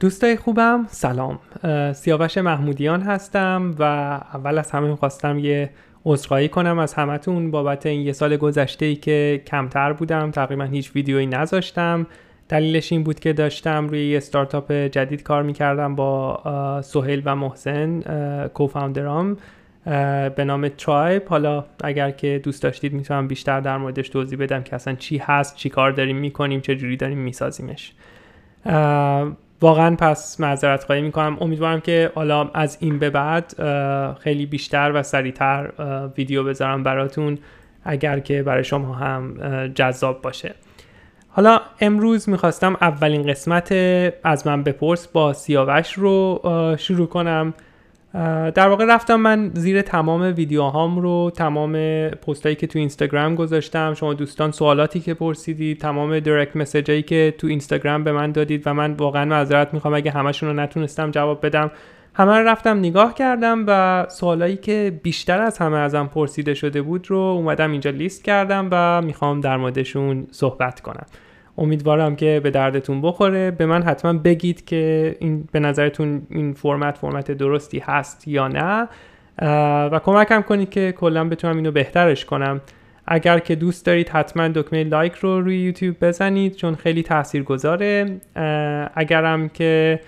دوستای خوبم سلام. سیاوش محمودیان هستم و اول از همه خواستم یه عذرخواهی کنم از همتون بابت این یه سال گذشته ای که کمتر بودم تقریبا هیچ ویدیویی نذاشتم. دلیلش این بود که داشتم روی یه ستارتاپ جدید کار می‌کردم با سهیل و محسن کوفاندرام به نام ترایب حالا اگر که دوست داشتید می‌تونم بیشتر در موردش توضیح بدم که اصلا چی هست چی کار داریم می‌کنیم چه جوری داریم میسازیمش. واقعا پس معذرت خواهی می‌کنم. امیدوارم که حالا از این به بعد خیلی بیشتر و سریعتر ویدیو بذارم براتون اگر که برای شما هم جذاب باشه. حالا امروز می‌خواستم اولین قسمت از من بپرس با سیاوش رو شروع کنم. در واقع رفتم من زیر تمام ویدیوهام رو تمام پستایی که تو اینستاگرام گذاشتم. شما دوستان سوالاتی که پرسیدید تمام دایرکت مسیجایی که تو اینستاگرام به من دادید و من واقعا معذرت می‌خوام اگه همشون رو نتونستم جواب بدم. همه رو رفتم نگاه کردم و سوالایی که بیشتر از همه ازم پرسیده شده بود رو اومدم اینجا لیست کردم و می‌خوام در موردشون صحبت کنم. امیدوارم که به دردتون بخوره. به من حتما بگید که این به نظرتون این فرمت فرمت درستی هست یا نه. و کمکم کنید که کلا بتونم اینو بهترش کنم. اگر که دوست دارید حتما دکمه لایک رو روی یوتیوب بزنید چون خیلی تاثیر گذاره اگرم که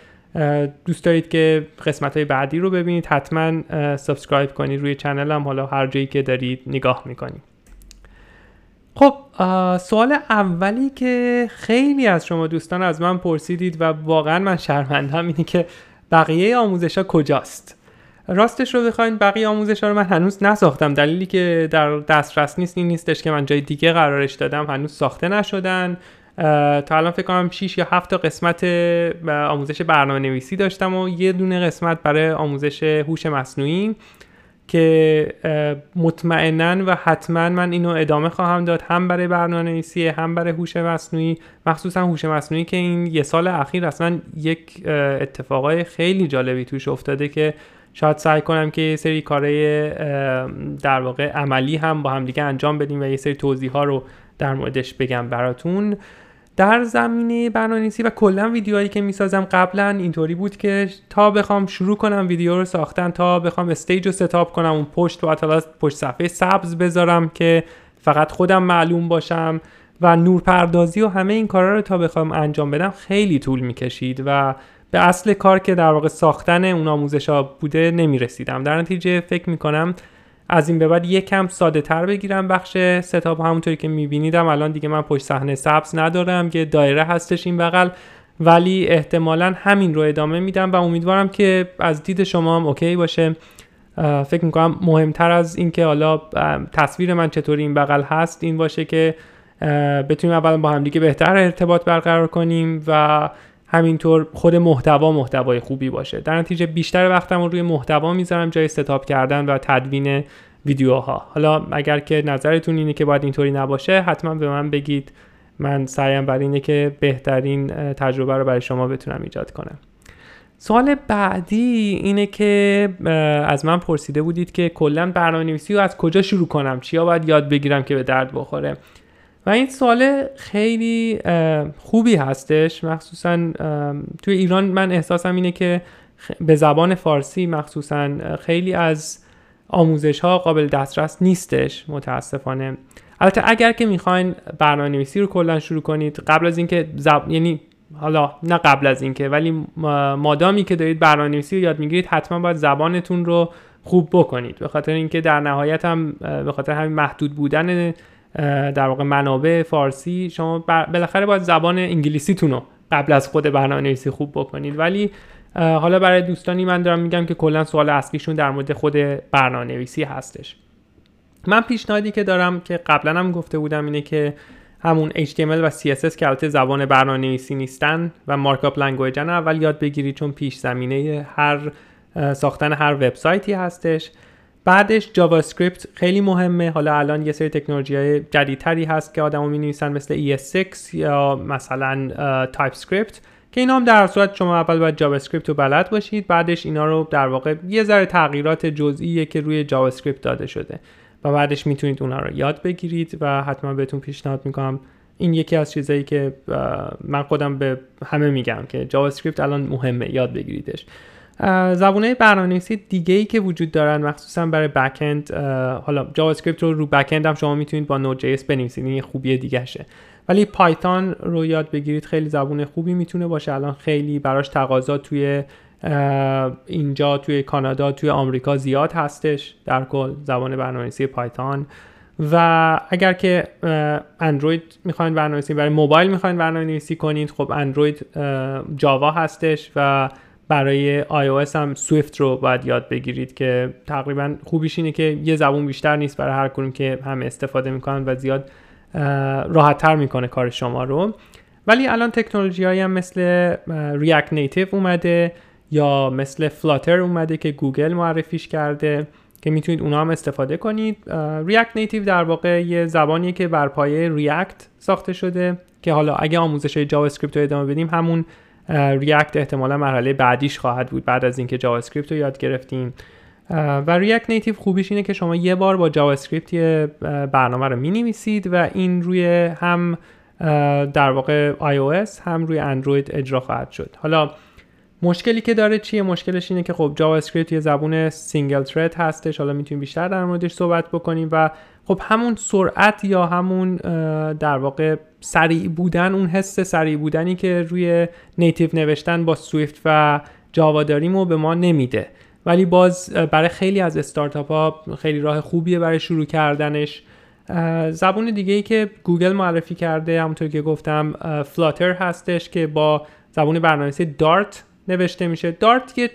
دوست دارید که قسمت های بعدی رو ببینید حتما subscribe کنید روی channel م. حالا هر جایی که دارید نگاه می‌کنید. خب سوال اولی که خیلی از شما دوستان از من پرسیدید و واقعا من شرمندم اینه که بقیه آموزش ها کجاست؟ راستش رو بخواین بقیه آموزش ها رو من هنوز نساختم. دلیلی که در دسترس نیست این نیستش که من جای دیگه قرارش دادم. هنوز ساخته نشدن. تا الان فکر کنم 6 یا 7 تا قسمت آموزش برنامه نویسی داشتم و یه دونه قسمت برای آموزش هوش مصنوعی. که مطمئنا و حتما من اینو ادامه خواهم داد. هم برای برنامه هم برای هوش مصنوعی. مخصوصا هوش مصنوعی که این یه سال اخیر اصلا یک اتفاقای خیلی جالبی توش افتاده که شاید سعی کنم که یه سری کارهای در واقع عملی هم با هم دیگه انجام بدیم و یه سری توضیح ها رو در موردش بگم براتون. در زمینه برنامه‌نویسی و کلا ویدیوهایی که می‌سازم قبلا اینطوری بود که تا بخوام شروع کنم ویدیو رو ساختن تا بخوام استیج رو ستاپ کنم اون پشت و اطلاعات پشت صفحه سبز بذارم که فقط خودم معلوم باشم و نورپردازی و همه این کارا رو تا بخوام انجام بدم خیلی طول می‌کشید و به اصل کار که در واقع ساختن اون آموزش بوده نمی‌رسیدم. در نتیجه فکر می‌کنم از این به بعد یکم ساده تر بگیرم بخش ستاپ همونطوری که میبینیدم. الان دیگه من پشت صحنه سبز ندارم که دایره هستش این بغل. ولی احتمالا همین رو ادامه میدم و امیدوارم که از دید شما هم اوکی باشه. فکر می‌کنم مهمتر از اینکه حالا تصویر من چطوری این بغل هست این باشه که بتونیم اولا با همدیگه بهتر ارتباط برقرار کنیم و همینطور خود محتوا محتوای خوبی باشه. در نتیجه بیشتر وقتم رو روی محتوا می‌ذارم جای ستاپ کردن و تدوین ویدیوها. حالا اگر که نظرتون اینه که باید اینطوری نباشه حتما به من بگید. من سعیم بر اینه که بهترین تجربه رو برای شما بتونم ایجاد کنم. سوال بعدی اینه که از من پرسیده بودید که کلا برنامه‌نویسی رو از کجا شروع کنم؟ چیا باید یاد بگیرم که به درد بخوره؟ و این سوال خیلی خوبی هستش. مخصوصا توی ایران من احساسم اینه که به زبان فارسی مخصوصا خیلی از آموزش ها قابل دسترس نیستش متاسفانه. البته اگر که می‌خواین برنامه نویسی رو کلا شروع کنید قبل از اینکه زب... یعنی حالا نه قبل از اینکه ولی مادامی که دارید برنامه نویسی رو یاد می‌گیرید حتما باید زبانتون رو خوب بکنید. به خاطر اینکه در نهایت هم به خاطر همین محدود بودن در واقع منابع فارسی شما بالاخره باید زبان انگلیسیتون رو قبل از خود برنامه نویسی خوب بکنید. ولی حالا برای دوستانی من دارم میگم که کلا سوال اصلیشون در مورد خود برنامه نویسی هستش. من پیشنهادی که دارم که قبلا هم گفته بودم اینه که همون HTML و CSS که البته زبان برنامه نویسی نیستن و markup language ن اول یاد بگیرید چون پیش زمینه هر ساختن هر وبسایتی هستش. بعدش JavaScript خیلی مهمه. حالا الان یه سری تکنولوژی های جدیدتری هست که آدمو می نویسن مثل ES6 یا مثلا TypeScript که اینا هم در صورت شما اول باید JavaScript رو بلد باشید. بعدش اینا رو در واقع یه ذره تغییرات جزئیه که روی JavaScript داده شده. و بعدش می‌تونید اونا رو یاد بگیرید و حتما بهتون پیشنهاد می‌کنم. این یکی از چیزایی که من خودم به همه میگم که JavaScript الان مهمه یاد بگیریدش. زبونه برنامه‌نویسی دیگه ای که وجود دارن مخصوصا برای backend حالا JavaScript رو رو backend هم شما می‌تونید با Node.js بنویسید این خوبی دیگه‌شه. ولی پایتون رو یاد بگیرید خیلی زبون خوبی می‌تونه باشه. الان خیلی براش تقاضا توی اینجا توی کانادا توی آمریکا زیاد هستش در کل زبان برنامه‌نویسی پایتون و اگر که اندروید می‌خواین برنامه‌نویسی برای موبایل می‌خواین برنامه‌نویسی کنید خب اندروید جاوا هستش و برای iOS هم سویفت رو باید یاد بگیرید که تقریبا خوبیش اینه که یه زبون بیشتر نیست برای هر کنون که همه استفاده می‌کنن و زیاد راحت تر می‌کنه کار شما رو. ولی الان تکنولوژی هم مثل React Native اومده یا مثل Flutter اومده که گوگل معرفیش کرده که می‌تونید اونا هم استفاده کنید. React Native در واقع یه زبانیه که بر پایه React ساخته شده که حالا اگه آموزش JavaScript رو ادامه بدیم همون React احتمالا مرحله بعدیش خواهد بود بعد از اینکه JavaScript رو یاد گرفتیم. و React Native خوبیش اینه که شما یه بار با JavaScript یه برنامه رو می‌نویسید و این روی هم در واقع iOS هم روی اندروید اجرا خواهد شد. حالا مشکلی که داره چیه؟ مشکلش اینه که خب JavaScript یه زبون single thread هستش. حالا می‌تونیم بیشتر در موردش صحبت بکنیم و خب همون سرعت یا همون در واقع سریع بودن اون حس سریع بودنی که روی native نوشتن با Swift و Java داریم و به ما نمیده. ولی باز برای خیلی از استارتاپ ها خیلی راه خوبیه برای شروع کردنش. زبون دیگه ای که گوگل معرفی کرده همونطور که گفتم Flutter هستش که با زبون برنامه‌نویسی Dart نوشته میشه. Dart یه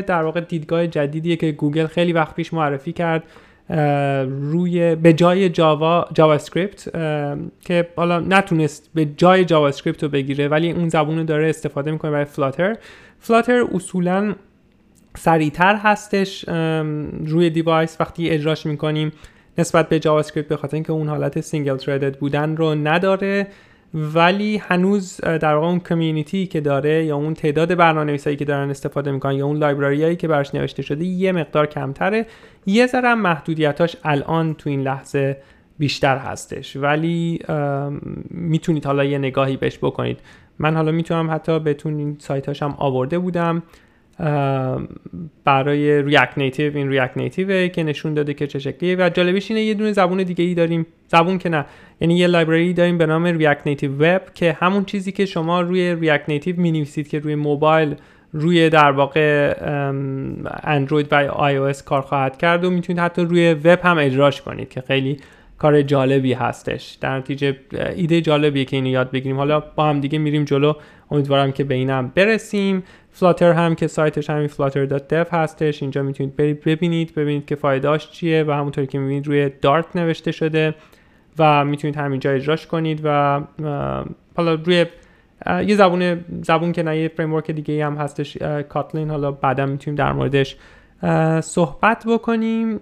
در واقع دیدگاه جدیدیه که گوگل خیلی وقت پیش معرفی کرد. روی به جای Java JavaScript که حالا نتونست به جای JavaScript رو بگیره ولی اون زبون داره استفاده می‌کنه برای Flutter Flutter اصولا سریعتر هستش روی device. وقتی اجراش می‌کنیم نسبت به JavaScript به خاطر اینکه اون حالت single threaded بودن رو نداره. ولی هنوز در واقع اون community که داره یا اون تعداد برنامه‌نویسایی که دارن استفاده می‌کنن یا اون library ایی که براش نوشته شده یه مقدار کمتره. یه ذره محدودیتاش الان تو این لحظه بیشتر هستش. ولی می‌تونید حالا یه نگاهی بهش بکنید. من حالا می‌تونم حتی بهتون این سایتاش آورده بودم. برای React Native این React Native که نشون داده که چه شکلیه. و جالبش اینه یه دونه زبون دیگه ای داریم. زبون که نه. یعنی یه library داریم به نام React Native Web که همون چیزی که شما روی React Native می نویسید که روی موبایل روی در واقع اندروید و آی او کار خواهد کرد و می‌تونید حتی روی وب هم اجراش کنید که خیلی کار جالبی هستش. در نتیجه ایده جالبیه که اینو یاد بگیریم. حالا با هم دیگه میریم جلو. امیدوارم که به اینم برسیم. Flutter هم که سایتش همین flutter.dev هستش. اینجا می‌تونید برید ببینید. ببینید که فایدهاش چیه و همونطوری که می‌بینید روی Dart نوشته شده و می‌تونید همینجا اجراش کنید و حالا روی یه زبون زبون که نه یه framework دیگه هم هستش Kotlin حالا بعدا می‌تونیم در موردش صحبت بکنیم.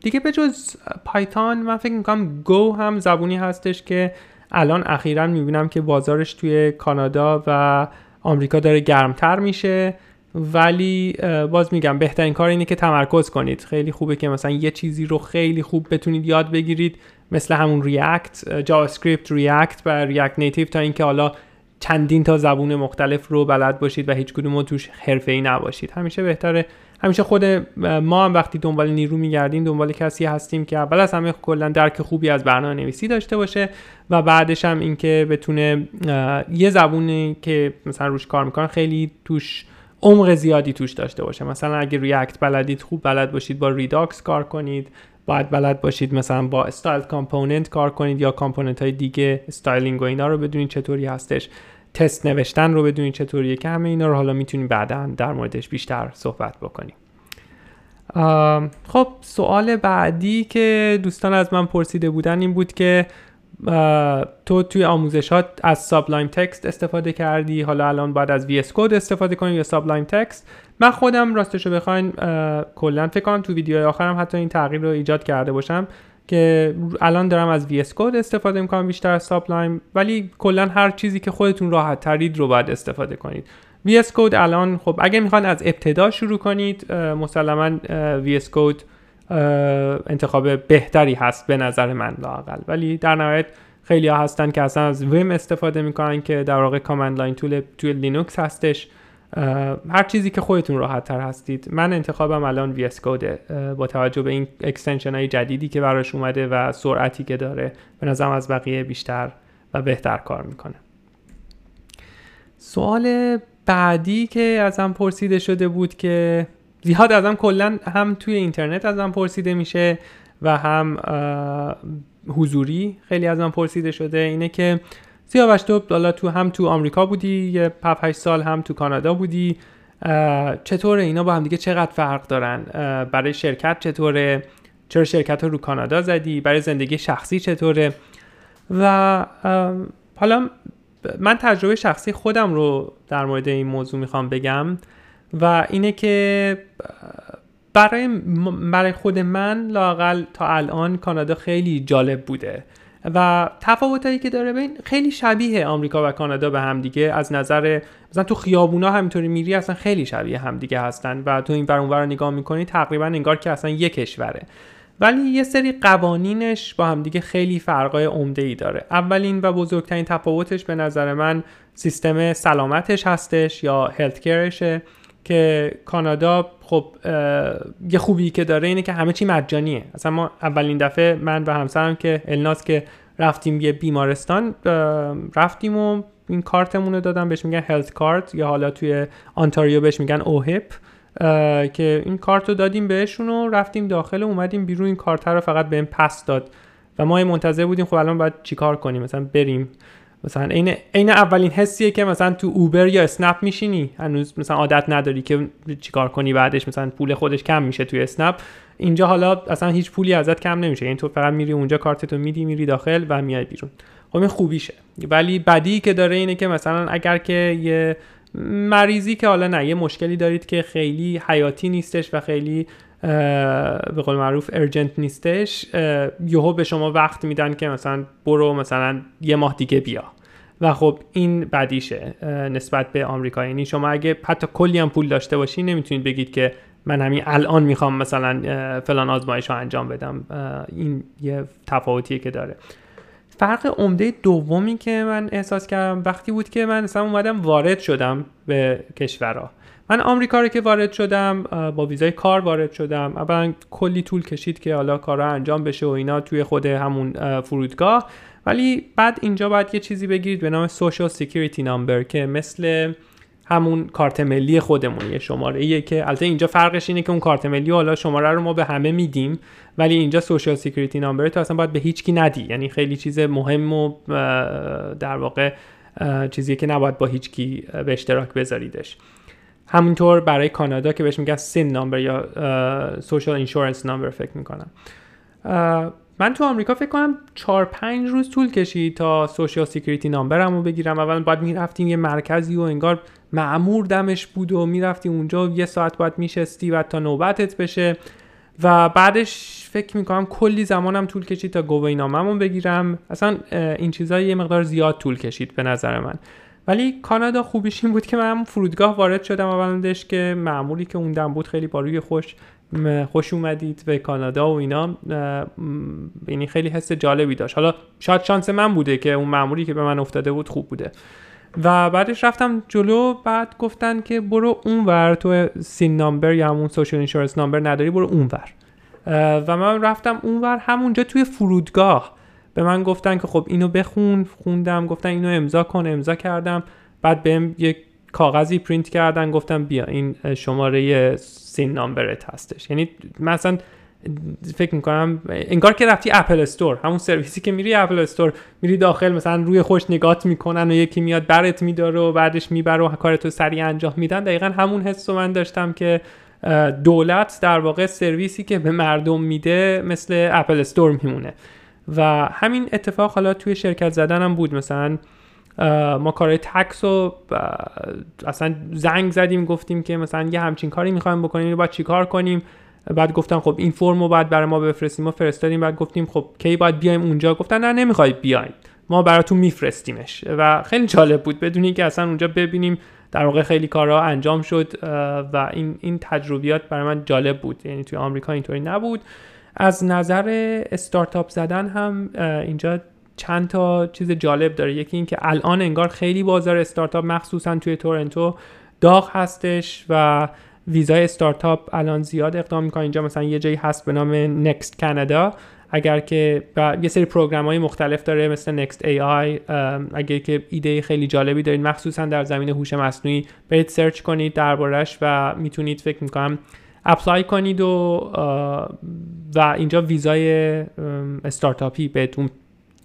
دیگه به جز Python من فکر می‌کنم Go هم زبونی هستش که الان اخیرا می‌بینم که بازارش توی کانادا و آمریکا داره گرمتر میشه. ولی باز میگم بهترین کار اینه که تمرکز کنید. خیلی خوبه که مثلا یه چیزی رو خیلی خوب بتونید یاد بگیرید مثل همون React JavaScript React و React Native تا اینکه حالا چندین تا زبون مختلف رو بلد باشید و هیچ کدوم توش ای نباشید. همیشه بهتره همیشه خود ما هم وقتی دنبال نیرو میگردیم دنبال کسی هستیم که اول از همه کلا درک خوبی از برنامه نویسی داشته باشه و بعدش هم اینکه بتونه یه زبونی که مثلا روش کار می‌کنن خیلی توش عمق زیادی توش داشته باشه. مثلا اگه React بلدید خوب بلد باشید با Redux کار کنید. باید بلد باشید مثلا با styled component کار کنید یا component های دیگه styling و اینا رو بدونید چطوری هستش. تست نوشتن رو بدونید چطوریه که همه اینا رو حالا می‌تونیم بعدا در موردش بیشتر صحبت بکنیم خب سوال بعدی که دوستان از من پرسیده بودن این بود که تو توی آموزشات از Sublime Text استفاده کردی؟ حالا الان باید از VS کد استفاده کنیم یا Sublime Text من خودم راستش رو بخواین کلا فکر کنم تو ویدیوهای آخرم حتی این تغییر رو ایجاد کرده باشم. که الان دارم از VS کد استفاده می‌کنم بیشتر از Sublime ولی کلا هر چیزی که خودتون راحت ترید رو باید استفاده کنید. VS کد الان خب اگه می‌خوان از ابتدا شروع کنید مسلما VS کد انتخاب بهتری هست به نظر من لاقل ولی در نهایت خیلی ها هستن که اصلا از Vim استفاده می‌کنن که در واقع command line tool توی لینوکس هستش. هر چیزی که خودتون راحت تر هستید. من انتخابم الان VS Code ه با توجه به این اکستنشن های جدیدی که براش اومده و سرعتی که داره به نظرم از بقیه بیشتر و بهتر کار می‌کنه. سوال بعدی که ازم پرسیده شده بود که زیاد ازم کلا هم توی اینترنت ازم پرسیده میشه و هم حضوری خیلی ازم پرسیده شده اینه که سیاوش تو حالا تو هم تو آمریکا بودی یه 7 سال هم تو کانادا بودی. چطور اینا با هم دیگه چقدر فرق دارن؟ برای شرکت چطوره؟ چرا شرکت رو رو کانادا زدی؟ برای زندگی شخصی چطوره؟ و حالا من تجربه شخصی خودم رو در مورد این موضوع می‌خوام بگم و اینه که برای برای خود من لاقل تا الان کانادا خیلی جالب بوده. و تفاوتایی که داره بین خیلی شبیه آمریکا و کانادا به هم دیگه. از نظر مثلا تو خیابونا همینطوری میری اصلا خیلی شبیه هم دیگه هستن و تو این ور رو نگاه می‌کنی تقریبا انگار که اصلا یک کشوره. ولی یه سری قوانینش با همدیگه خیلی فرقای عمده ای داره. اولین و بزرگترین تفاوتش به نظر من سیستم سلامتش هستش یا هلت کرشه که کانادا خب یه خوبی که داره اینه که همه چی مجانیه اصلا ما اولین دفعه من و همسرم که الناس که رفتیم یه بیمارستان رفتیم و این کارتمون رو دادم بهش میگن هلت کارت. یا حالا توی آنتاریو بهش میگن اوهپ که این کارت رو دادیم بهشون و رفتیم داخل و اومدیم بیرون. این کارت رو فقط بهم پس داد. و ما منتظر بودیم خب الان باید چیکار کنیم؟ مثلا بریم. مثلا این این اولین حسیه که مثلا تو اوبر یا اسنپ میشینی. هنوز مثلا عادت نداری که چیکار کنی بعدش مثلا پول خودش کم میشه توی اسنپ. اینجا حالا اصلا هیچ پولی ازت کم نمیشه. یعنی تو فقط میری اونجا کارتتو میدی میری داخل و میای بیرون. خب این خوبیشه. ولی بدی که داره اینه که مثلا اگر که یه مریضی که حالا نه یه مشکلی دارید که خیلی حیاتی نیستش و خیلی به قول معروف ارجنت نیستش یهو به شما وقت میدن که مثلا برو مثلا یه ماه دیگه بیا. و خب این بدیشه نسبت به آمریکا یعنی شما اگه حتی کلی هم پول داشته باشی نمی‌تونید بگید که من همین الان می‌خوام مثلا فلان آزمایش رو انجام بدم. این یه تفاوتیه که داره. فرق عمده دومی که من احساس کردم وقتی بود که من مثلا اومدم وارد شدم به کشورها. من آمریکا رو که وارد شدم با ویزای کار وارد شدم. اولا کلی طول کشید که حالا کارا انجام بشه و اینا توی خود همون فرودگاه. ولی بعد اینجا باید یه چیزی بگیرید به نام Social Security Number که مثل همون کارت ملی خودمون یه شماره ایه که البته اینجا فرقش اینه که اون کارت ملی حالا شماره رو ما به همه میدیم ولی اینجا social security number تو اصلا باید به هیچ کی ندی. یعنی خیلی چیز مهم و در واقع چیزی که نباید با هیچ کی به اشتراک بذاریدش. همونطور برای کانادا که بهش میگن SIN number یا social insurance number فکر می‌کنم. من تو آمریکا فکر کنم 4 5 روز طول کشید تا social security number مو بگیرم. اول باید می‌رفتیم یه مرکزی و انگار معمور دمش بود و می‌رفتی اونجا. یه ساعت باید میشستی و تا نوبتت بشه. و بعدش فکر می‌کنم کلی زمانم طول کشید تا گواهینامه‌مو بگیرم. اصلا این چیزا یه مقدار زیاد طول کشید به نظر من. ولی کانادا خوبیش این بود که من فرودگاه وارد شدم اولندش که معمولی که اوندم بود خیلی با روی خوش خوش اومدید به کانادا و اینا یعنی خیلی حس جالبی داشت. حالا شاید شانس من بوده که اون معمولی که به من افتاده بود خوب بوده. و بعدش رفتم جلو بعد گفتن که برو اونور تو SIN number یا همون Social Insurance Number نداری برو اونور و من رفتم اونور همونجا توی فرودگاه. به من گفتن که خب اینو بخون خوندم گفتن اینو امضا کن امضا کردم. بعد بهم یک کاغذی پرینت کردن گفتن بیا این شماره SIN number ت هستش. یعنی مثلا فکر می‌کنم انگار که رفتی Apple Store. همون سرویسی که میری Apple Store میری داخل مثلا روی خوش نگات می‌کنن و یکی میاد برت میداره و بعدش می‌بره و کارتو سریع انجام میدن. دقیقا همون حس من داشتم که دولت در واقع سرویسی که به مردم میده مثل اپل استور میمونه. و همین اتفاق حالا توی شرکت زدنم بود. مثلا ما کارهای تکس رو اصلا زنگ زدیم گفتیم که مثلا یه همچین کاری می‌خوایم بکنیم باید چیکار کنیم؟ بعد گفتم خب این فرم رو باید برای ما بفرستیم. ما فرستادیم بعد گفتیم خب کی باید بیایم اونجا؟ گفتن نه نمی‌خواید بیایم. ما براتون میفرستیمش. و خیلی جالب بود. بدونی که اصلا اونجا ببینیم در واقع خیلی کارها انجام شد و این این تجربیات برای من جالب بود. یعنی توی آمریکا اینطوری نبود. از نظر استارتاپ زدن هم اینجا چند تا چیز جالب داره. یکی اینکه الان انگار خیلی بازار استارتاپ مخصوصا توی تورنتو داغ هستش و ویزای استارتاپ الان زیاد اقدام می‌کنه. اینجا مثلا یه جایی هست به نام Next Canada. اگر که یه سری program های مختلف داره مثل Next AI اگر که ایده خیلی جالبی دارید مخصوصا در زمینه هوش مصنوعی برید search کنید دربارش و می‌تونید فکر می‌کنم apply کنید و و اینجا ویزای استارتاپی بهتون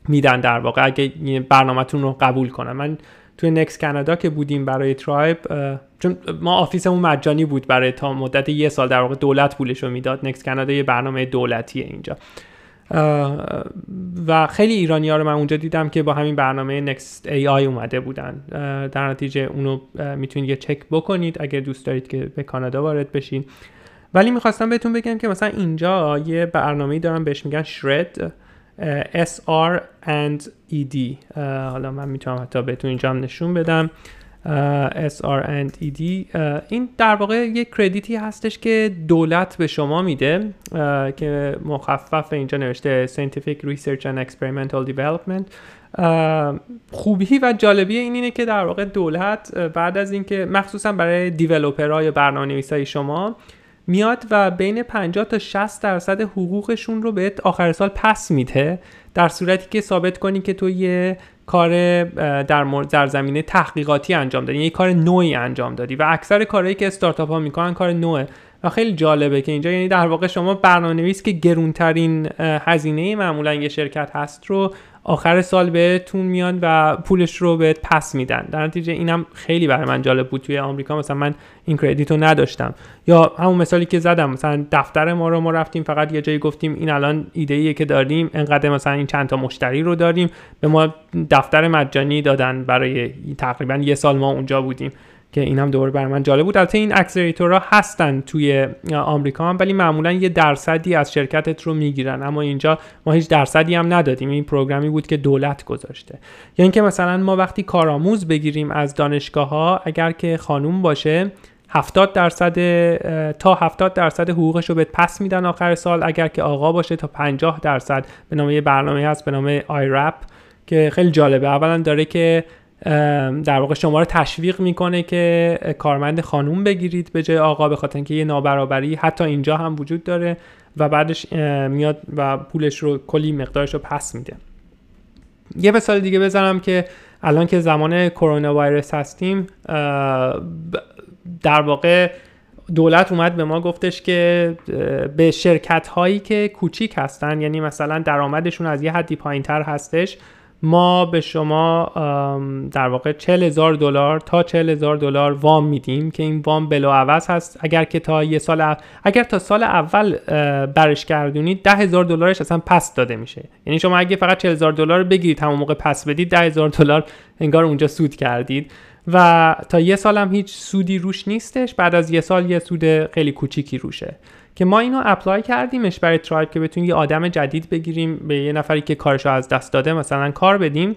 میدن در واقع اگه برنامهتون رو قبول کنن. من توی Next Canada که بودیم برای Tribe چون ما office مون مجانی بود برای تا مدت یه سال در واقع دولت پولش رو می‌داد. Next Canada یه برنامه دولتیه اینجا. و خیلی ایرانی ها رو من اونجا دیدم که با همین برنامه نکست ای آی اومده بودن. در نتیجه اونو می‌تونید یه چک بکنید. اگر دوست دارید که به کانادا وارد بشین. ولی می‌خواستم بهتون بگم که مثلا اینجا یه برنامه دارم بهش میگن شرد S R and E D. حالا من می‌تونم حتی بهتون اینجا هم نشون بدم. S R and E D. این در واقع یک کردیتی هستش که دولت به شما میده که مخفف اینجا نوشته Scientific Research and Experimental Development. خوبی و جالبی این اینه که در واقع دولت بعد از اینکه مخصوصا برای دیولوپرها یا برنامه های شما میاد و بین 50 تا 60 درصد حقوقشون رو بهت آخر سال پس میده در صورتی که ثابت کنی که تو یه کار در, در زمینه تحقیقاتی انجام دادی یه کار نوعی انجام دادی و اکثر کارهایی که استارتاپ ها می‌کنن کار نوعه و خیلی جالبه که اینجا یعنی در واقع شما برنامه نویس که گرونترین هزینه معمولا یه شرکت هست رو آخر سال بهتون میان و پولش رو بهت پس میدن. در نتیجه اینم خیلی برای من جالب بود. توی آمریکا مثلا من این کردیت رو نداشتم. یا همون مثالی که زدم مثلا دفتر ما رو ما رفتیم فقط یه جایی گفتیم این الان ایده ایه که داریم انقدر مثلا این چند تا مشتری رو داریم. به ما دفتر مجانی دادن برای تقریبا یه سال ما اونجا بودیم. که این هم دوباره برای من جالب بود. البته این اکسلراتورها هستن توی آمریکا هم ولی معمولا یه درصدی از شرکتت رو می‌گیرن. اما اینجا ما هیچ درصدی هم ندادیم. این پروگرامی بود که دولت گذاشته. یا اینکه مثلا ما وقتی کارآموز بگیریم از دانشگاه ها اگر که خانوم باشه 70 درصد تا 70 درصد حقوقش رو بهت پس میدن آخر سال. اگر که آقا باشه تا 50 درصد. به نام یه برنامه هست به نام آیرپ که خیلی جالبه. اولا داره که در واقع شما رو تشویق می‌کنه که کارمند خانوم بگیرید به جای آقا به خاطر اینکه یه نابرابری حتی اینجا هم وجود داره و بعدش میاد و پولش رو کلی مقدارش رو پس میده. یه مثال دیگه بزنم که الان که زمان کرونا ویروس هستیم در واقع دولت اومد به ما گفتش که به شرکت هایی که کوچیک هستن یعنی مثلا درآمدشون از یه حدی پایین تر هستش ما به شما در واقع 40 هزار دلار تا 40 هزار دلار وام میدیم که این وام بلو عوض هست. اگر که تا یه سال اگر تا سال اول برش گردونید 10 هزار دلارش اصلا پس داده میشه. یعنی شما اگه فقط 40 هزار دلار بگیرید همون موقع پس بدید 10 هزار دلار انگار اونجا سود کردید. و تا یه سال هم هیچ سودی روش نیستش. بعد از یه سال یه سود خیلی کوچیکی روشه. که ما اینو اپلای کردیمش برای ترایب که بتونیم یه آدم جدید بگیریم به یه نفری که کارشو از دست داده مثلا کار بدیم.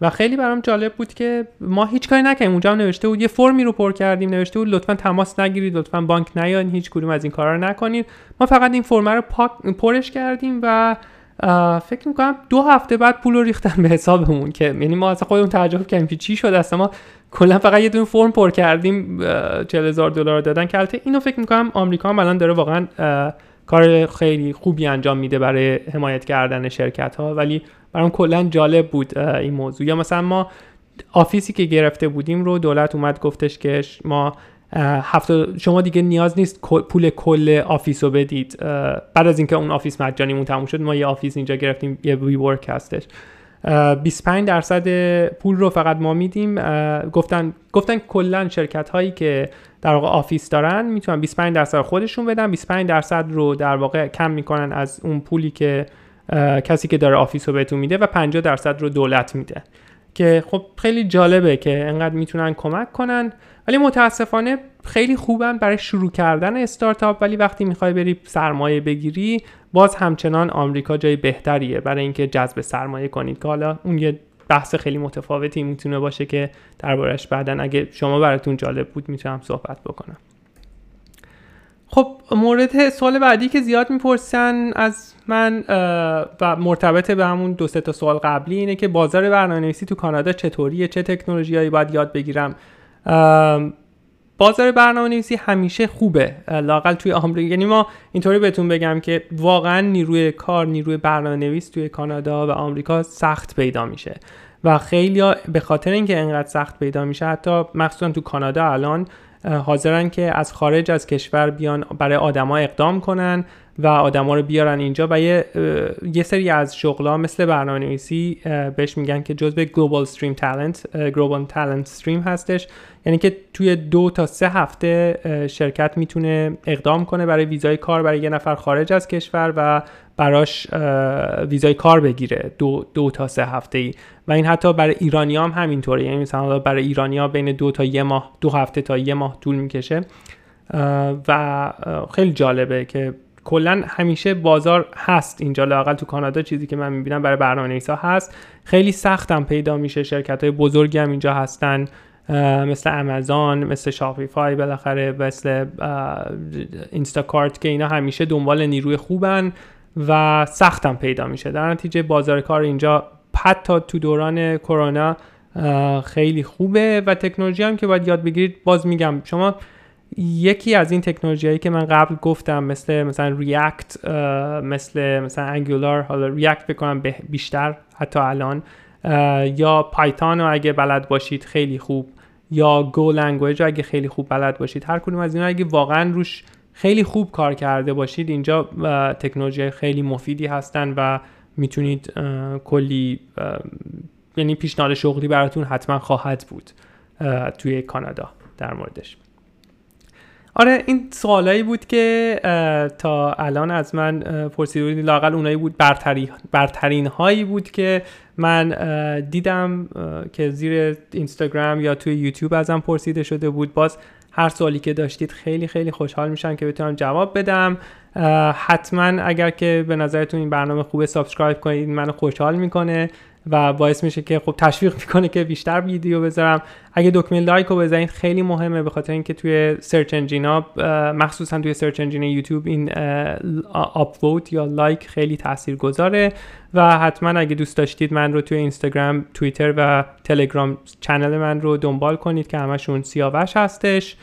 و خیلی برام جالب بود که ما هیچ کاری نکردیم. اونجا هم نوشته بود یه فرمی رو پر کردیم. نوشته بود لطفا تماس نگیرید لطفا بانک نیاین هیچ کدوم از این کارا رو نکنید. ما فقط این فرم رو پرش کردیم و فکر می‌کنم دو هفته بعد پول رو ریختن به حسابمون که یعنی ما اصلا خودمون تعجب کردیم که چی شد. اصلا ما کلا فقط یه دونه فرم پر کردیم 40 هزار دلار دادن. که البته اینو فکر می‌کنم آمریکا هم الان داره واقعا کار خیلی خوبی انجام میده برای حمایت کردن شرکت ها ولی برام کلا جالب بود این موضوع. یا مثلا ما office ی که گرفته بودیم رو دولت اومد گفتش که ما هفته شما دیگه نیاز نیست پول کل office رو بدید. بعد از اینکه اون office مجانیمون تموم شد ما یه office اینجا گرفتیم یه WeWork هستش 25 درصد پول رو فقط ما میدیم. گفتن گفتن کلا شرکت هایی که در واقع office دارن می‌تونن 25 درصد خودشون بدن. 25 درصد رو در واقع کم می‌کنن از اون پولی که کسی که داره آفیس رو بهتون میده و 50 درصد رو دولت میده. که خب خیلی جالبه که انقدر می‌تونن کمک کنن. ولی متاسفانه خیلی خوبن برای شروع کردن استارتاپ ولی وقتی می‌خوای بری سرمایه بگیری باز همچنان آمریکا جای بهتریه برای اینکه جذب سرمایه کنید که حالا اون یه بحث خیلی متفاوتی می‌تونه باشه که دربارش بعدا اگه شما براتون جالب بود می‌تونم صحبت بکنم. خب مورد سوال بعدی که زیاد می‌پرسن از من و مرتبط به همون دو سه تا سوال قبلی اینه که بازار برنامه‌نویسی تو کانادا چطوریه؟ چه تکنولوژیایی باید یاد بگیرم؟ بازار برنامه نویسی همیشه خوبه. لاقل توی آمریکا. یعنی ما اینطوری بهتون بگم که واقعا نیروی کار نیروی برنامه نویس توی کانادا و آمریکا سخت پیدا میشه. و خیلی به خاطر اینکه انقدر سخت پیدا میشه حتی مخصوصا تو کانادا الان حاضرن که از خارج از کشور بیان برای آدما اقدام کنن و آدما رو بیارن اینجا و یه, یه سری از شغلا مثل برنامه نویسی بهش میگن که جزء Global Stream Talent Global Talent Stream هستش. یعنی که توی دو تا سه هفته شرکت می‌تونه اقدام کنه برای ویزای کار برای یه نفر خارج از کشور و براش ویزای کار بگیره دو, دو تا سه هفته ای و این حتی برای ایرانی هم همینطوره. یعنی مثلا برای ایرانی ها بین دو تا یه ماه دو هفته تا یه ماه طول می‌کشه. و خیلی جالبه که کلا همیشه بازار هست اینجا. لاقل تو کانادا چیزی که من می‌بینم برای برنامه ها هست. خیلی سختم پیدا میشه. شرکت های بزرگی هم اینجا هستن. مثل آمازون مثل شاپیفای بالاخره مثل اینستاکارت که اینا همیشه دنبال نیروی خوبن و سختم پیدا میشه. در نتیجه بازار کار اینجا حتی تو دوران کرونا خیلی خوبه و تکنولوژی هم که باید یاد بگیرید. باز میگم شما یکی از این تکنولوژی هایی که من قبل گفتم مثل مثلا React مثل مثلا Angular حالا React بکنم بیشتر حتی الان یا Python رو اگه بلد باشید خیلی خوب. یا Go language اگه خیلی خوب بلد باشید. هر کدوم از اینا اگه واقعا روش خیلی خوب کار کرده باشید اینجا تکنولوژی خیلی مفیدی هستن و می‌تونید کلی یعنی پیشنهاد شغلی براتون حتما خواهد بود توی کانادا در موردش. آره این سوالایی بود که تا الان از من پرسیده بودید لاقل اونایی بود برتری برترین هایی بود که من دیدم که زیر اینستاگرام یا توی یوتیوب ازم پرسیده شده بود. باز هر سوالی که داشتید خیلی خیلی خوشحال میشم که بتونم جواب بدم. حتما اگر که به نظرتون این برنامه خوبه subscribe کنید منو خوشحال می‌کنه. و باعث میشه که خب تشویق می‌کنه که بیشتر ویدیو بذارم. اگه دکمه لایک رو بزنید خیلی مهمه به خاطر اینکه توی search engine ا مخصوصا توی search engine یوتیوب این up یا لایک خیلی تاثیر گذاره و حتما اگه دوست داشتید من رو توی اینستاگرام توییتر و تلگرام channel من رو دنبال کنید که همشون سیاوش هستش.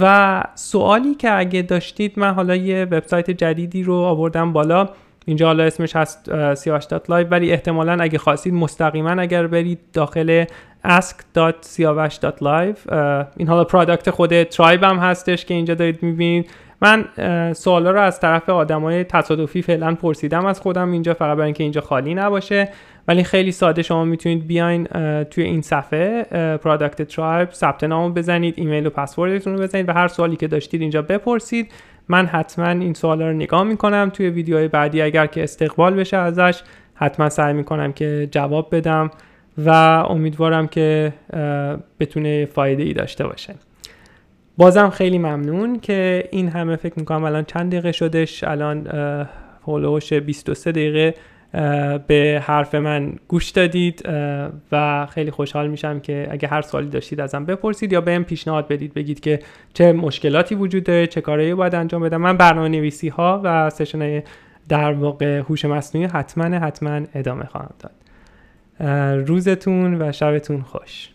و سوالی که اگه داشتید من حالا یه وبسایت جدیدی رو آوردم بالا. اینجا حالا اسمش هست سیاوش live ولی احتمالا اگه خواستید مستقیما اگر برید داخل ask.siavash.live این حالا product خود Tribe هم هستش که اینجا دارید می‌بینید. من سوالا رو از طرف آدمای تصادفی فعلا پرسیدم از خودم اینجا فقط برای اینکه اینجا خالی نباشه. ولی خیلی ساده شما می‌تونید بیاین توی این صفحه product Tribe ثبت نام بزنید ایمیل و پسوردتون رو بزنید و هر سوالی که داشتید اینجا بپرسید. من حتما این سوالا رو نگاه می‌کنم توی ویدیوهای بعدی. اگر که استقبال بشه ازش حتما سعی می‌کنم که جواب بدم و امیدوارم که بتونه فایده ای داشته باشه. بازم خیلی ممنون که این همه فکر می‌کنم الان چند دقیقه شدش الان هولوش 23 دقیقه. به حرف من گوش دادید و خیلی خوشحال میشم که اگه هر سوالی داشتید ازم بپرسید یا بهم پیشنهاد بدید بگید که چه مشکلاتی وجود داره چه کارهایی باید انجام بدم. من برنامه نویسی ها و سشن در واقع هوش مصنوعی حتما حتما ادامه خواهم داد. روزتون و شبتون خوش.